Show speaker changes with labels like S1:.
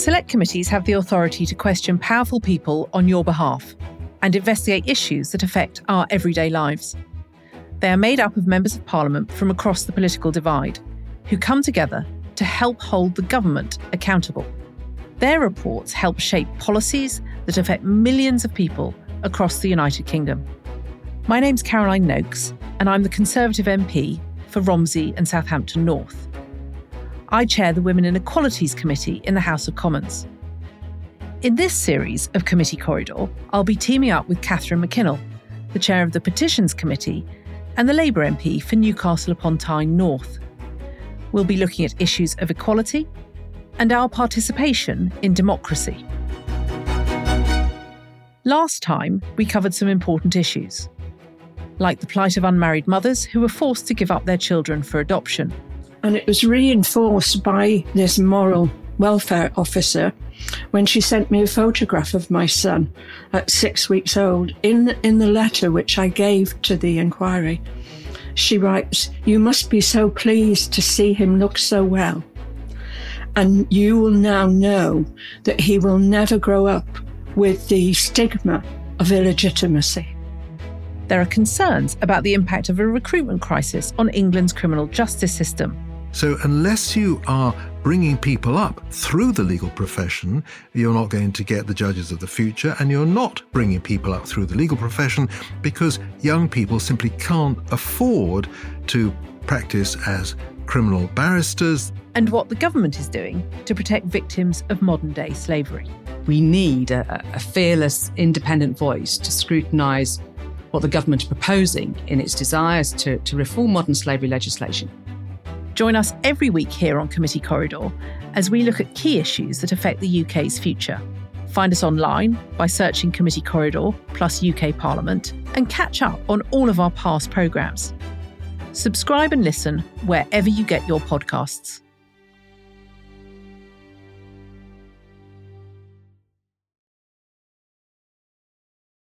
S1: Select committees have the authority to question powerful people on your behalf and investigate issues that affect our everyday lives. They are made up of members of parliament from across the political divide who come together to help hold the government accountable. Their reports help shape policies that affect millions of people across the United Kingdom. My name's Caroline Nokes, and I'm the Conservative MP for Romsey and Southampton North. I chair the Women and Equalities Committee in the House of Commons. In this series of Committee Corridor, I'll be teaming up with Catherine McKinnell, the chair of the Petitions Committee and the Labour MP for Newcastle upon Tyne North. We'll be looking at issues of equality and our participation in democracy. Last time, we covered some important issues, like the plight of unmarried mothers who were forced to give up their children for adoption.
S2: And it was reinforced by this moral welfare officer when she sent me a photograph of my son at six weeks old in, in the letter which I gave to the inquiry. She writes, You must be so pleased to see him look so well. And you will now know that he will never grow up with the stigma of illegitimacy.
S1: There are concerns about the impact of a recruitment crisis on England's criminal justice system.
S3: So, unless you are bringing people up through the legal profession, you're not going to get the judges of the future, and you're not bringing people up through the legal profession because young people simply can't afford to practice as criminal barristers.
S1: And what the government is doing to protect victims of modern day slavery.
S4: We need a, a fearless, independent voice to scrutinise what the government is proposing in its desires to, to reform modern slavery legislation.
S1: Join us every week here on Committee Corridor as we look at key issues that affect the UK's future. Find us online by searching Committee Corridor plus UK Parliament and catch up on all of our past programmes. Subscribe and listen wherever you get your podcasts.